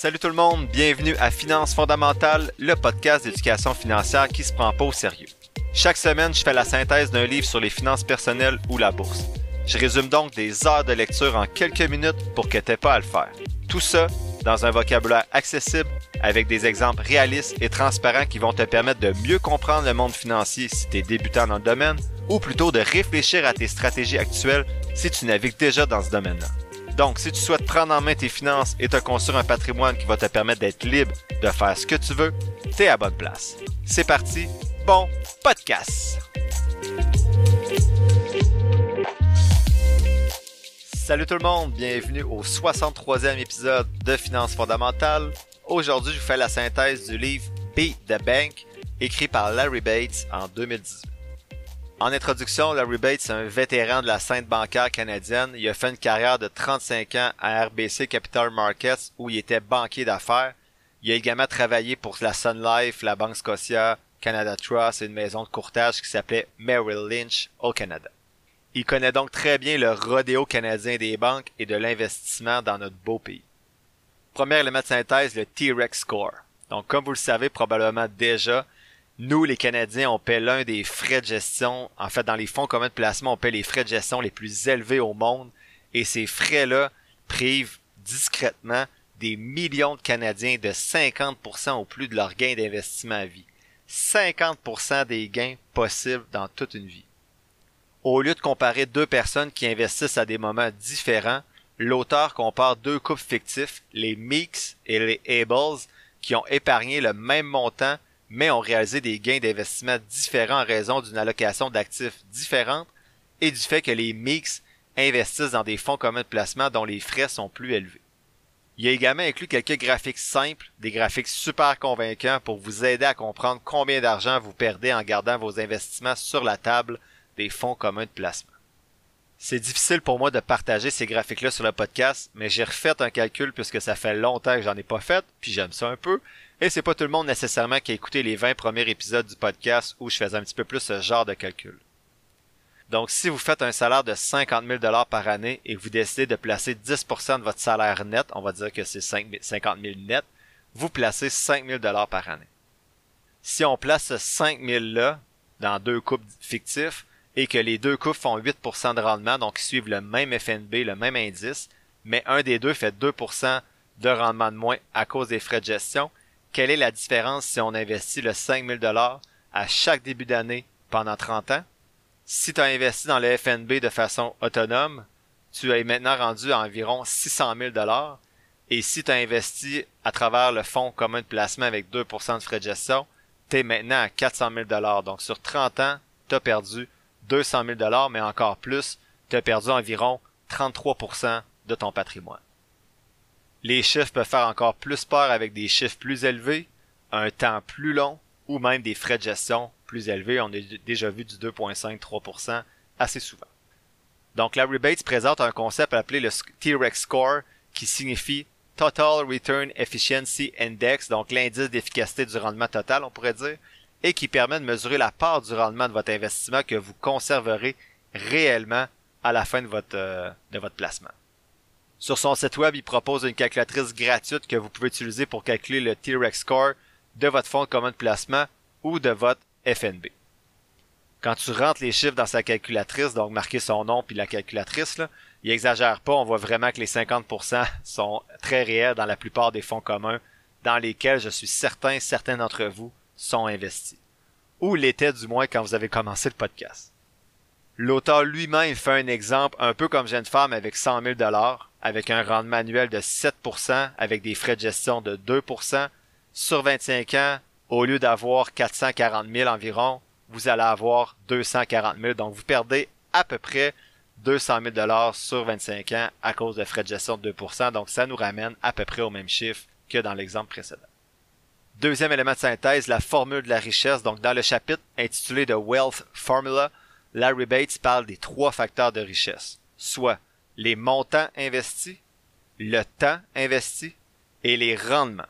Salut tout le monde, bienvenue à Finances fondamentales, le podcast d'éducation financière qui se prend pas au sérieux. Chaque semaine, je fais la synthèse d'un livre sur les finances personnelles ou la bourse. Je résume donc des heures de lecture en quelques minutes pour que t'aies pas à le faire. Tout ça dans un vocabulaire accessible avec des exemples réalistes et transparents qui vont te permettre de mieux comprendre le monde financier si tu es débutant dans le domaine ou plutôt de réfléchir à tes stratégies actuelles si tu navigues déjà dans ce domaine-là. Donc, si tu souhaites prendre en main tes finances et te construire un patrimoine qui va te permettre d'être libre de faire ce que tu veux, t'es à bonne place. C'est parti, bon podcast! Salut tout le monde, bienvenue au 63e épisode de Finances fondamentales. Aujourd'hui, je vous fais la synthèse du livre Beat the Bank, écrit par Larry Bates en 2018. En introduction, Larry Bates est un vétéran de la scène bancaire canadienne. Il a fait une carrière de 35 ans à RBC Capital Markets où il était banquier d'affaires. Il a également travaillé pour la Sun Life, la Banque Scotia, Canada Trust et une maison de courtage qui s'appelait Merrill Lynch au Canada. Il connaît donc très bien le rodéo canadien des banques et de l'investissement dans notre beau pays. Premier élément de synthèse, le T-Rex Score. Donc, comme vous le savez probablement déjà, nous, les Canadiens, on paie l'un des frais de gestion. En fait, dans les fonds communs de placement, on paie les frais de gestion les plus élevés au monde. Et ces frais-là privent discrètement des millions de Canadiens de 50% au plus de leurs gains d'investissement à vie. 50% des gains possibles dans toute une vie. Au lieu de comparer deux personnes qui investissent à des moments différents, l'auteur compare deux couples fictifs, les Meeks et les Ables, qui ont épargné le même montant mais ont réalisé des gains d'investissement différents en raison d'une allocation d'actifs différente et du fait que les mix investissent dans des fonds communs de placement dont les frais sont plus élevés. Il y a également inclus quelques graphiques simples, des graphiques super convaincants pour vous aider à comprendre combien d'argent vous perdez en gardant vos investissements sur la table des fonds communs de placement. C'est difficile pour moi de partager ces graphiques-là sur le podcast, mais j'ai refait un calcul puisque ça fait longtemps que j'en ai pas fait, puis j'aime ça un peu, et c'est pas tout le monde nécessairement qui a écouté les 20 premiers épisodes du podcast où je faisais un petit peu plus ce genre de calcul. Donc, si vous faites un salaire de 50 000 par année et que vous décidez de placer 10% de votre salaire net, on va dire que c'est 50 000 net, vous placez 5 000 par année. Si on place ce 5 000 là dans deux coupes fictifs et que les deux coupes font 8% de rendement, donc ils suivent le même FNB, le même indice, mais un des deux fait 2% de rendement de moins à cause des frais de gestion, quelle est la différence si on investit le 5000 dollars à chaque début d'année pendant 30 ans? Si tu as investi dans le FNB de façon autonome, tu es maintenant rendu à environ 600 000 dollars. Et si tu as investi à travers le fonds commun de placement avec 2% de frais de gestion, tu es maintenant à 400 000 dollars. Donc sur 30 ans, tu as perdu 200 000 dollars, mais encore plus, tu as perdu environ 33% de ton patrimoine. Les chiffres peuvent faire encore plus peur avec des chiffres plus élevés, un temps plus long ou même des frais de gestion plus élevés. On a déjà vu du 2,5-3% assez souvent. Donc Larry Bates présente un concept appelé le T-Rex Score qui signifie Total Return Efficiency Index, donc l'indice d'efficacité du rendement total, on pourrait dire, et qui permet de mesurer la part du rendement de votre investissement que vous conserverez réellement à la fin de votre, euh, de votre placement. Sur son site web, il propose une calculatrice gratuite que vous pouvez utiliser pour calculer le T-Rex score de votre fonds commun de placement ou de votre FNB. Quand tu rentres les chiffres dans sa calculatrice, donc marquer son nom puis la calculatrice, il exagère pas, on voit vraiment que les 50% sont très réels dans la plupart des fonds communs dans lesquels je suis certain certains d'entre vous sont investis. Ou l'étaient du moins quand vous avez commencé le podcast. L'auteur lui-même fait un exemple un peu comme Jeune Femme avec 100 000 dollars, avec un rendement annuel de 7%, avec des frais de gestion de 2%. Sur 25 ans, au lieu d'avoir 440 000 environ, vous allez avoir 240 000. Donc, vous perdez à peu près 200 000 dollars sur 25 ans à cause de frais de gestion de 2%. Donc, ça nous ramène à peu près au même chiffre que dans l'exemple précédent. Deuxième élément de synthèse, la formule de la richesse. Donc, dans le chapitre intitulé The Wealth Formula, Larry Bates parle des trois facteurs de richesse, soit les montants investis, le temps investi et les rendements.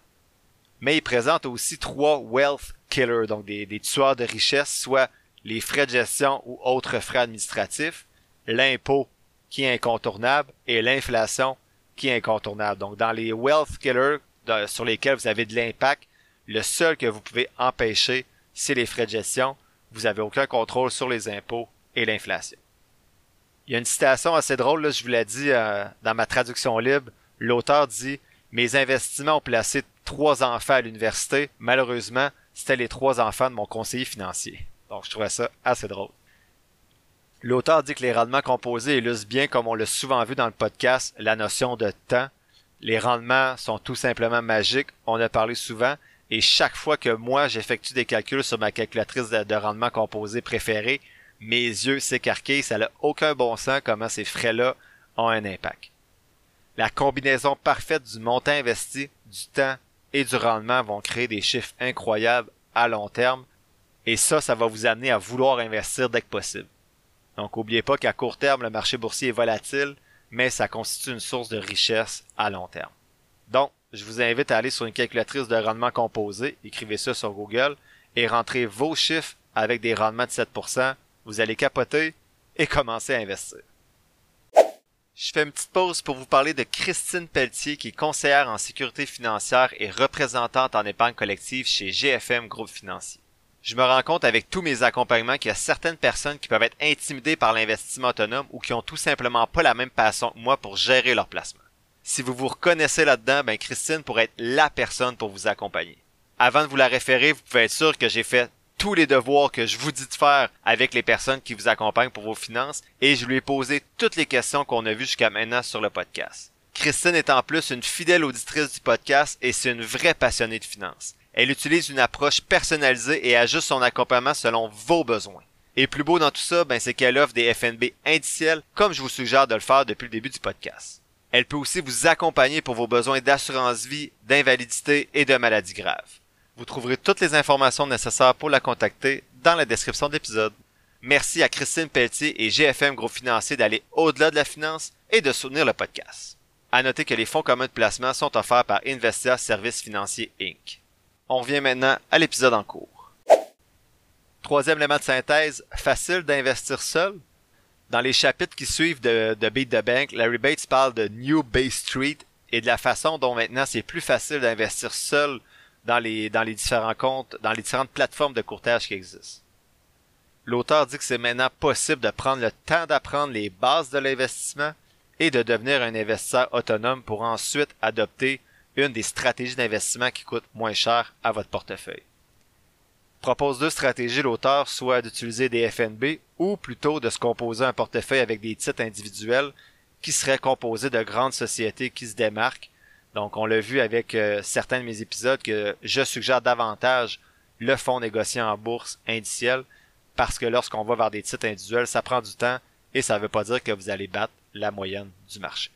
Mais il présente aussi trois wealth killers, donc des, tueurs de richesse, soit les frais de gestion ou autres frais administratifs, l'impôt qui est incontournable et l'inflation qui est incontournable. Donc dans les wealth killers, sur lesquels vous avez de l'impact, le seul que vous pouvez empêcher, c'est les frais de gestion. Vous n'avez aucun contrôle sur les impôts et l'inflation. Il y a une citation assez drôle, là, je vous l'ai dit euh, dans ma traduction libre. L'auteur dit Mes investissements ont placé trois enfants à l'université. Malheureusement, c'était les trois enfants de mon conseiller financier. Donc je trouvais ça assez drôle. L'auteur dit que les rendements composés illustrent bien, comme on l'a souvent vu dans le podcast, la notion de temps. Les rendements sont tout simplement magiques, on a parlé souvent, et chaque fois que moi j'effectue des calculs sur ma calculatrice de, rendement composé préférée, mes yeux s'écarquillent, ça n'a aucun bon sens comment ces frais-là ont un impact. La combinaison parfaite du montant investi, du temps et du rendement vont créer des chiffres incroyables à long terme, et ça, ça va vous amener à vouloir investir dès que possible. Donc, n'oubliez pas qu'à court terme, le marché boursier est volatile, mais ça constitue une source de richesse à long terme. Donc, je vous invite à aller sur une calculatrice de rendement composé, écrivez ça sur Google, et rentrez vos chiffres avec des rendements de 7%. Vous allez capoter et commencer à investir. Je fais une petite pause pour vous parler de Christine Pelletier, qui est conseillère en sécurité financière et représentante en épargne collective chez GFM Groupe Financier je me rends compte avec tous mes accompagnements qu'il y a certaines personnes qui peuvent être intimidées par l'investissement autonome ou qui ont tout simplement pas la même passion que moi pour gérer leur placement. Si vous vous reconnaissez là-dedans, ben Christine pourrait être la personne pour vous accompagner. Avant de vous la référer, vous pouvez être sûr que j'ai fait tous les devoirs que je vous dis de faire avec les personnes qui vous accompagnent pour vos finances et je lui ai posé toutes les questions qu'on a vues jusqu'à maintenant sur le podcast. Christine est en plus une fidèle auditrice du podcast et c'est une vraie passionnée de finances. Elle utilise une approche personnalisée et ajuste son accompagnement selon vos besoins. Et plus beau dans tout ça, ben, c'est qu'elle offre des FNB indiciels comme je vous suggère de le faire depuis le début du podcast. Elle peut aussi vous accompagner pour vos besoins d'assurance vie, d'invalidité et de maladies graves. Vous trouverez toutes les informations nécessaires pour la contacter dans la description de l'épisode. Merci à Christine Pelletier et GFM Gros Financier d'aller au-delà de la finance et de soutenir le podcast. À noter que les fonds communs de placement sont offerts par Investia Services Financiers Inc. On revient maintenant à l'épisode en cours. Troisième élément de synthèse, facile d'investir seul. Dans les chapitres qui suivent de, de Beat the Bank, Larry Bates parle de New Bay Street et de la façon dont maintenant c'est plus facile d'investir seul dans les, différents comptes, dans les différentes plateformes de courtage qui existent. L'auteur dit que c'est maintenant possible de prendre le temps d'apprendre les bases de l'investissement et de devenir un investisseur autonome pour ensuite adopter une des stratégies d'investissement qui coûte moins cher à votre portefeuille. Propose deux stratégies l'auteur, soit d'utiliser des FNB ou plutôt de se composer un portefeuille avec des titres individuels qui seraient composés de grandes sociétés qui se démarquent. Donc on l'a vu avec euh, certains de mes épisodes que je suggère davantage le fonds négocié en bourse indiciel parce que lorsqu'on va vers des titres individuels, ça prend du temps et ça ne veut pas dire que vous allez battre la moyenne du marché.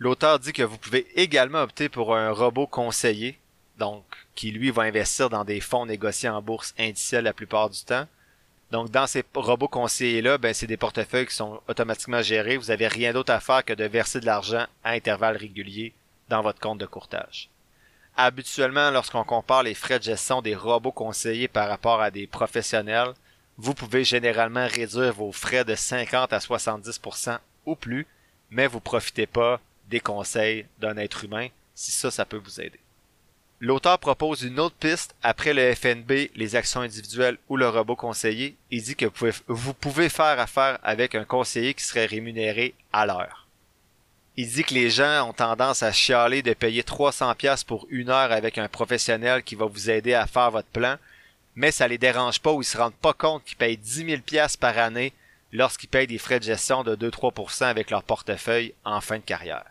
L'auteur dit que vous pouvez également opter pour un robot conseiller, donc qui lui va investir dans des fonds négociés en bourse indicielle la plupart du temps. Donc dans ces robots conseillers-là, ben, c'est des portefeuilles qui sont automatiquement gérés. Vous n'avez rien d'autre à faire que de verser de l'argent à intervalles réguliers dans votre compte de courtage. Habituellement, lorsqu'on compare les frais de gestion des robots conseillers par rapport à des professionnels, vous pouvez généralement réduire vos frais de 50 à 70% ou plus, mais vous profitez pas des conseils d'un être humain, si ça, ça peut vous aider. L'auteur propose une autre piste après le FNB, les actions individuelles ou le robot conseiller. Il dit que vous pouvez faire affaire avec un conseiller qui serait rémunéré à l'heure. Il dit que les gens ont tendance à chialer de payer 300 pièces pour une heure avec un professionnel qui va vous aider à faire votre plan, mais ça les dérange pas ou ils se rendent pas compte qu'ils payent 10 000 pièces par année lorsqu'ils payent des frais de gestion de 2-3% avec leur portefeuille en fin de carrière.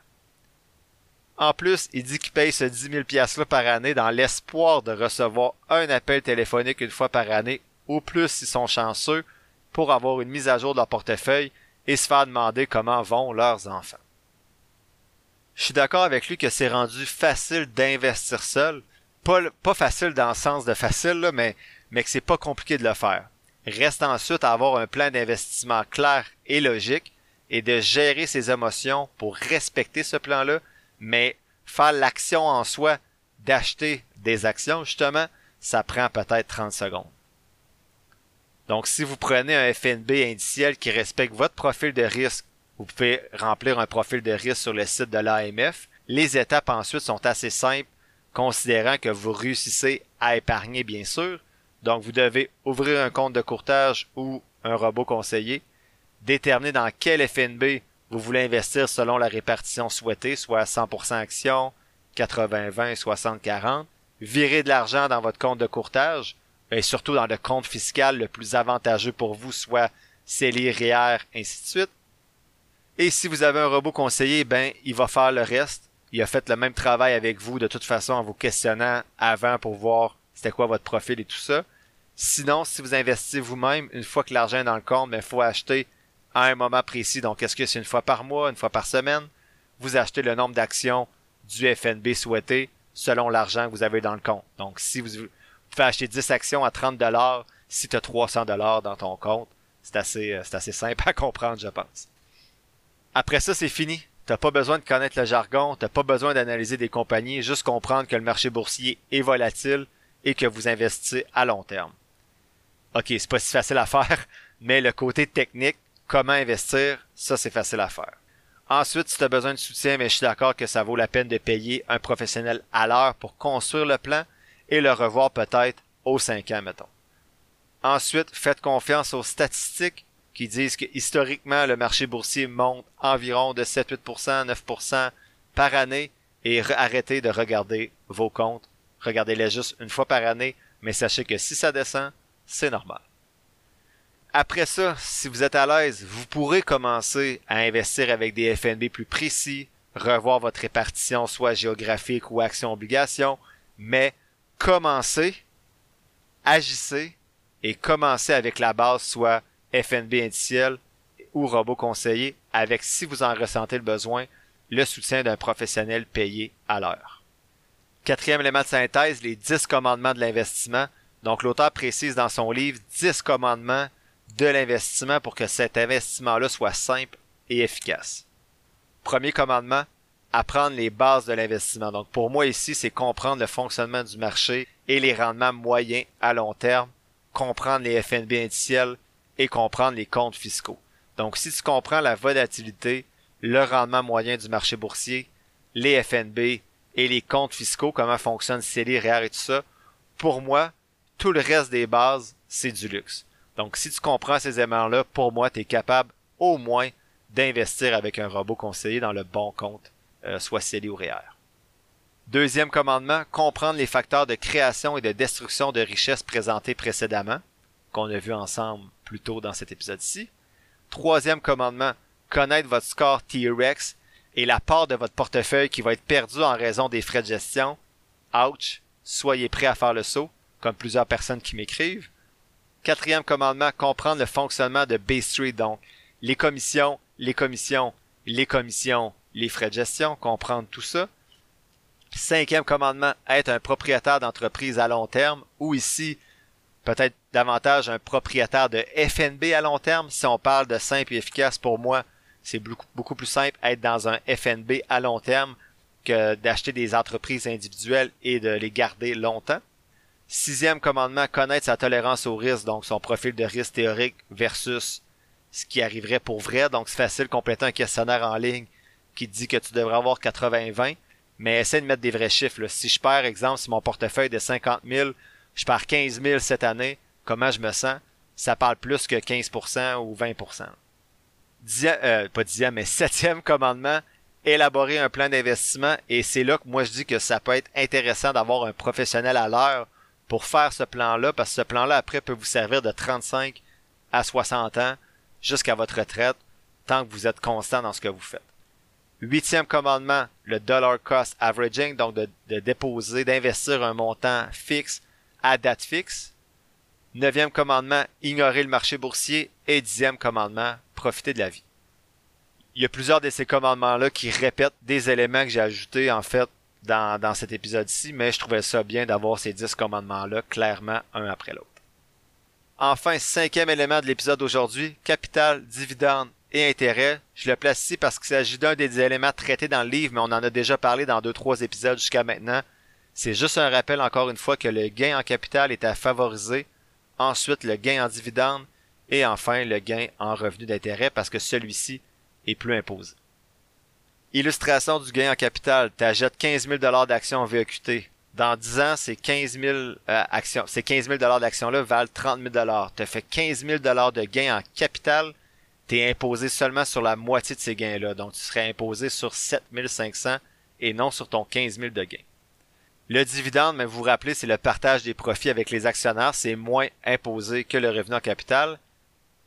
En plus, il dit qu'il paye ce 10 000 là par année dans l'espoir de recevoir un appel téléphonique une fois par année, ou plus s'ils sont chanceux, pour avoir une mise à jour de leur portefeuille et se faire demander comment vont leurs enfants. Je suis d'accord avec lui que c'est rendu facile d'investir seul. Pas, facile dans le sens de facile, mais, mais que c'est pas compliqué de le faire. Reste ensuite à avoir un plan d'investissement clair et logique et de gérer ses émotions pour respecter ce plan-là mais faire l'action en soi d'acheter des actions, justement, ça prend peut-être 30 secondes. Donc, si vous prenez un FNB indiciel qui respecte votre profil de risque, vous pouvez remplir un profil de risque sur le site de l'AMF. Les étapes ensuite sont assez simples, considérant que vous réussissez à épargner bien sûr. Donc vous devez ouvrir un compte de courtage ou un robot conseiller, déterminer dans quel FNB vous voulez investir selon la répartition souhaitée, soit 100% actions, 80-20, 60-40, virer de l'argent dans votre compte de courtage, et surtout dans le compte fiscal le plus avantageux pour vous, soit CELI, ainsi de suite. Et si vous avez un robot conseiller, ben, il va faire le reste. Il a fait le même travail avec vous de toute façon en vous questionnant avant pour voir c'était quoi votre profil et tout ça. Sinon, si vous investissez vous-même, une fois que l'argent est dans le compte, il ben, faut acheter à un moment précis. Donc, est-ce que c'est une fois par mois, une fois par semaine? Vous achetez le nombre d'actions du FNB souhaité selon l'argent que vous avez dans le compte. Donc, si vous, pouvez acheter 10 actions à 30 dollars, si tu as 300 dollars dans ton compte, c'est assez, euh, c'est assez simple à comprendre, je pense. Après ça, c'est fini. T'as pas besoin de connaître le jargon, t'as pas besoin d'analyser des compagnies, juste comprendre que le marché boursier est volatile et que vous investissez à long terme. Ok, c'est pas si facile à faire, mais le côté technique, comment investir, ça c'est facile à faire. Ensuite, si tu as besoin de soutien, mais je suis d'accord que ça vaut la peine de payer un professionnel à l'heure pour construire le plan et le revoir peut-être aux 5 ans, mettons. Ensuite, faites confiance aux statistiques qui disent que historiquement, le marché boursier monte environ de 7-8%, 9% par année et arrêtez de regarder vos comptes. Regardez-les juste une fois par année, mais sachez que si ça descend, c'est normal. Après ça, si vous êtes à l'aise, vous pourrez commencer à investir avec des FNB plus précis, revoir votre répartition soit géographique ou action-obligation, mais commencez, agissez et commencez avec la base soit FNB indiciel ou robot conseiller avec, si vous en ressentez le besoin, le soutien d'un professionnel payé à l'heure. Quatrième élément de synthèse, les 10 commandements de l'investissement. Donc l'auteur précise dans son livre 10 commandements de l'investissement pour que cet investissement-là soit simple et efficace. Premier commandement, apprendre les bases de l'investissement. Donc pour moi ici, c'est comprendre le fonctionnement du marché et les rendements moyens à long terme, comprendre les FNB indiciels et comprendre les comptes fiscaux. Donc si tu comprends la volatilité, le rendement moyen du marché boursier, les FNB et les comptes fiscaux, comment fonctionnent CELI, REER et tout ça, pour moi, tout le reste des bases, c'est du luxe. Donc, si tu comprends ces éléments-là, pour moi, tu es capable au moins d'investir avec un robot conseiller dans le bon compte, euh, soit CELI ou REER. Deuxième commandement, comprendre les facteurs de création et de destruction de richesses présentés précédemment, qu'on a vu ensemble plus tôt dans cet épisode-ci. Troisième commandement, connaître votre score T-Rex et la part de votre portefeuille qui va être perdue en raison des frais de gestion. Ouch! Soyez prêt à faire le saut, comme plusieurs personnes qui m'écrivent. Quatrième commandement, comprendre le fonctionnement de Bay Street, donc les commissions, les commissions, les commissions, les frais de gestion, comprendre tout ça. Cinquième commandement, être un propriétaire d'entreprise à long terme, ou ici, peut-être davantage un propriétaire de FNB à long terme. Si on parle de simple et efficace, pour moi, c'est beaucoup, plus simple être dans un FNB à long terme que d'acheter des entreprises individuelles et de les garder longtemps. Sixième commandement, connaître sa tolérance au risque, donc son profil de risque théorique versus ce qui arriverait pour vrai. Donc c'est facile compléter un questionnaire en ligne qui dit que tu devrais avoir 80-20, mais essaie de mettre des vrais chiffres. Si je perds, exemple, si mon portefeuille de 50 000, je perds 15 000 cette année, comment je me sens? Ça parle plus que 15% ou 20%. Dixième, euh, pas dixième, mais septième commandement, élaborer un plan d'investissement et c'est là que moi je dis que ça peut être intéressant d'avoir un professionnel à l'heure pour faire ce plan-là, parce que ce plan-là, après, peut vous servir de 35 à 60 ans jusqu'à votre retraite, tant que vous êtes constant dans ce que vous faites. Huitième commandement, le dollar cost averaging, donc de, déposer, d'investir un montant fixe à date fixe. Neuvième commandement, ignorer le marché boursier. Et dixième commandement, profiter de la vie. Il y a plusieurs de ces commandements-là qui répètent des éléments que j'ai ajoutés, en fait, dans, cet épisode-ci, mais je trouvais ça bien d'avoir ces dix commandements-là clairement un après l'autre. Enfin, cinquième élément de l'épisode d'aujourd'hui, capital, dividende et intérêt. Je le place ici parce qu'il s'agit d'un des éléments traités dans le livre, mais on en a déjà parlé dans deux, trois épisodes jusqu'à maintenant. C'est juste un rappel encore une fois que le gain en capital est à favoriser, ensuite le gain en dividende et enfin le gain en revenu d'intérêt parce que celui-ci est plus imposé. Illustration du gain en capital. Tu achètes 15 000 d'actions en VQT. Dans 10 ans, ces 15 000 euh, actions, ces 15 000 d'actions-là valent 30 000 Tu fait 15 000 de gain en capital. Tu es imposé seulement sur la moitié de ces gains-là. Donc, tu serais imposé sur 7 500 et non sur ton 15 000 de gain. Le dividende, mais vous vous rappelez, c'est le partage des profits avec les actionnaires. C'est moins imposé que le revenu en capital.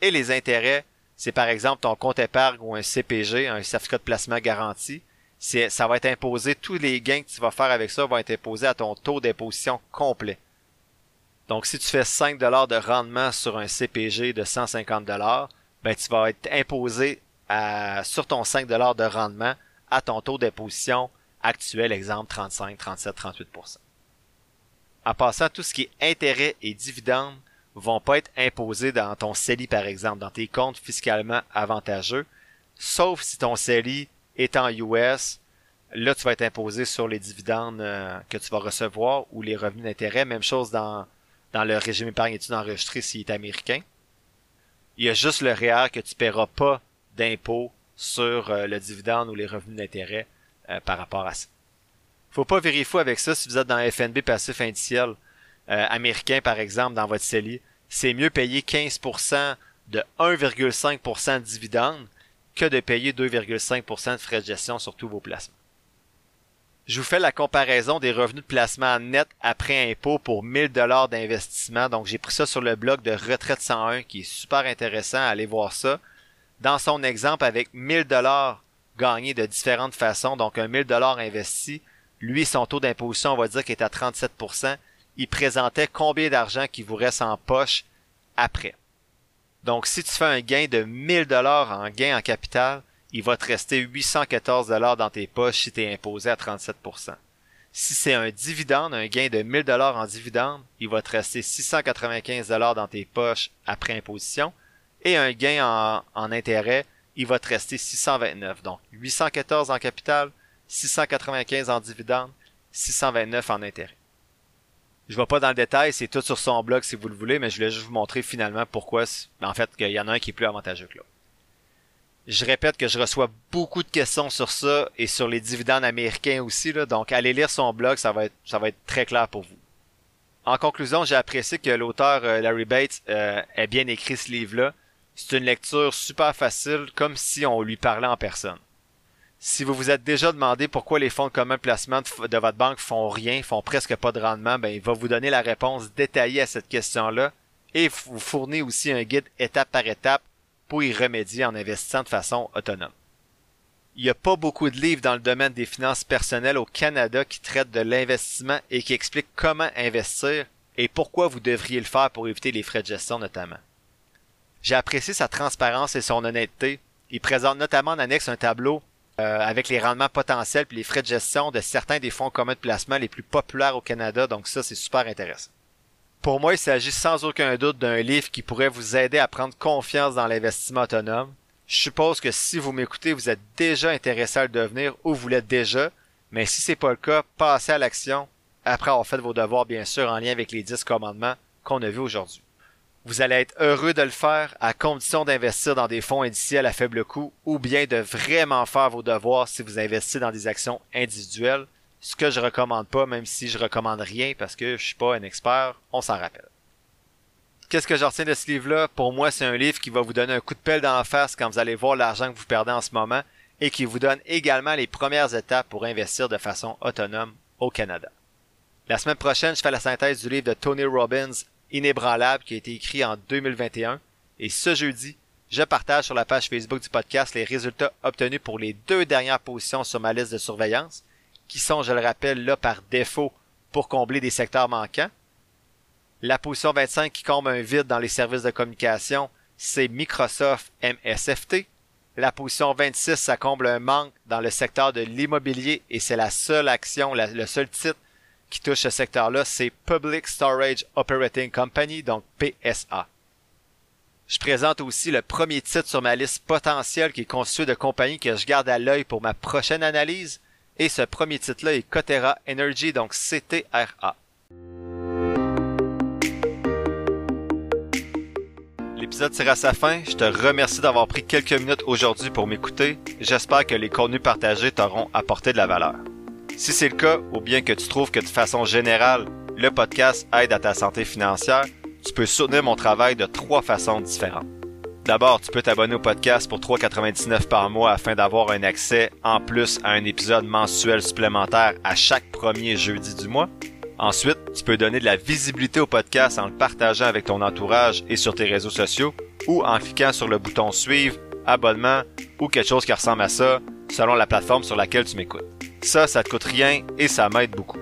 Et les intérêts, c'est par exemple ton compte épargne ou un CPG, un certificat de placement garanti, ça va être imposé, tous les gains que tu vas faire avec ça vont être imposés à ton taux d'imposition complet. Donc si tu fais 5 dollars de rendement sur un CPG de 150 dollars, ben tu vas être imposé à, sur ton 5 dollars de rendement à ton taux d'imposition actuel, exemple 35, 37, 38% En passant, tout ce qui est intérêt et dividendes, vont pas être imposés dans ton CELI, par exemple, dans tes comptes fiscalement avantageux, sauf si ton CELI est en US. Là, tu vas être imposé sur les dividendes euh, que tu vas recevoir ou les revenus d'intérêt. Même chose dans, dans le régime épargne études enregistré s'il est américain. Il y a juste le REER e que tu paieras pas d'impôt sur euh, le dividende ou les revenus d'intérêt euh, par rapport à ça. Faut pas vérifier avec ça si vous êtes dans FNB passif indiciel. Euh, américain, par exemple, dans votre CELI, c'est mieux payer 15% de 1,5% de dividendes que de payer 2,5% de frais de gestion sur tous vos placements. Je vous fais la comparaison des revenus de placement net après impôt pour 1000 dollars d'investissement. Donc, j'ai pris ça sur le blog de Retraite 101 qui est super intéressant. Allez voir ça. Dans son exemple, avec 1000 dollars gagnés de différentes façons, donc un 1000 dollars investi, lui, son taux d'imposition, on va dire qu'il est à 37% il présentait combien d'argent qui vous reste en poche après. Donc, si tu fais un gain de 1000 dollars en gain en capital, il va te rester 814 dollars dans tes poches si tu es imposé à 37% Si c'est un dividende, un gain de 1000 dollars en dividende, il va te rester 695 dollars dans tes poches après imposition. Et un gain en, en intérêt, il va te rester 629. Donc, 814 en capital, 695 en dividende, 629 en intérêt. Je vais pas dans le détail, c'est tout sur son blog si vous le voulez, mais je voulais juste vous montrer finalement pourquoi, en fait, qu'il y en a un qui est plus avantageux que l'autre. Je répète que je reçois beaucoup de questions sur ça et sur les dividendes américains aussi, là, donc allez lire son blog, ça va être, ça va être très clair pour vous. En conclusion, j'ai apprécié que l'auteur euh, Larry Bates euh, ait bien écrit ce livre-là. C'est une lecture super facile, comme si on lui parlait en personne. Si vous vous êtes déjà demandé pourquoi les fonds de commun placement de, votre banque font rien, font presque pas de rendement, ben, il va vous donner la réponse détaillée à cette question-là et vous fournir aussi un guide étape par étape pour y remédier en investissant de façon autonome. Il n'y a pas beaucoup de livres dans le domaine des finances personnelles au Canada qui traitent de l'investissement et qui expliquent comment investir et pourquoi vous devriez le faire pour éviter les frais de gestion notamment. J'ai apprécié sa transparence et son honnêteté. Il présente notamment en annexe un tableau euh, avec les rendements potentiels et les frais de gestion de certains des fonds communs de placement les plus populaires au Canada. Donc ça, c'est super intéressant. Pour moi, il s'agit sans aucun doute d'un livre qui pourrait vous aider à prendre confiance dans l'investissement autonome. Je suppose que si vous m'écoutez, vous êtes déjà intéressé à le devenir ou vous l'êtes déjà. Mais si c'est pas le cas, passez à l'action après avoir fait vos devoirs, bien sûr, en lien avec les 10 commandements qu'on a vus aujourd'hui. Vous allez être heureux de le faire à condition d'investir dans des fonds indiciels à faible coût ou bien de vraiment faire vos devoirs si vous investissez dans des actions individuelles, ce que je recommande pas même si je recommande rien parce que je suis pas un expert, on s'en rappelle. Qu'est-ce que j'en retiens de ce livre-là? Pour moi, c'est un livre qui va vous donner un coup de pelle dans la face quand vous allez voir l'argent que vous perdez en ce moment et qui vous donne également les premières étapes pour investir de façon autonome au Canada. La semaine prochaine, je fais la synthèse du livre de Tony Robbins, inébranlable qui a été écrit en 2021. Et ce jeudi, je partage sur la page Facebook du podcast les résultats obtenus pour les deux dernières positions sur ma liste de surveillance, qui sont, je le rappelle, là par défaut pour combler des secteurs manquants. La position 25 qui comble un vide dans les services de communication, c'est Microsoft MSFT. La position 26, ça comble un manque dans le secteur de l'immobilier et c'est la seule action, le seul titre qui touche ce secteur-là, c'est Public Storage Operating Company, donc PSA. Je présente aussi le premier titre sur ma liste potentielle qui est constitué de compagnies que je garde à l'œil pour ma prochaine analyse. Et ce premier titre-là est Cotera Energy, donc CTRA. l'épisode tire à sa fin. Je te remercie d'avoir pris quelques minutes aujourd'hui pour m'écouter. J'espère que les contenus partagés t'auront apporté de la valeur. Si c'est le cas, ou bien que tu trouves que de façon générale, le podcast aide à ta santé financière, tu peux soutenir mon travail de trois façons différentes. D'abord, tu peux t'abonner au podcast pour 3,99 par mois afin d'avoir un accès en plus à un épisode mensuel supplémentaire à chaque premier jeudi du mois. Ensuite, tu peux donner de la visibilité au podcast en le partageant avec ton entourage et sur tes réseaux sociaux ou en cliquant sur le bouton suivre, abonnement ou quelque chose qui ressemble à ça selon la plateforme sur laquelle tu m'écoutes. Ça, ça te coûte rien et ça m'aide beaucoup.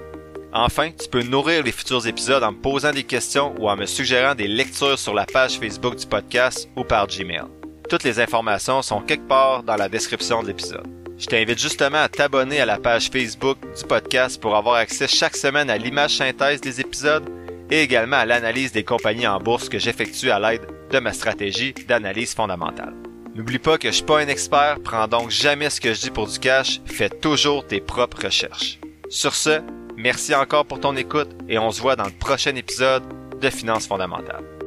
Enfin, tu peux nourrir les futurs épisodes en me posant des questions ou en me suggérant des lectures sur la page Facebook du podcast ou par Gmail. Toutes les informations sont quelque part dans la description de l'épisode. Je t'invite justement à t'abonner à la page Facebook du podcast pour avoir accès chaque semaine à l'image synthèse des épisodes et également à l'analyse des compagnies en bourse que j'effectue à l'aide de ma stratégie d'analyse fondamentale. N'oublie pas que je suis pas un expert, prends donc jamais ce que je dis pour du cash, fais toujours tes propres recherches. Sur ce, Merci encore pour ton écoute et on se voit dans le prochain épisode de Finances fondamentales.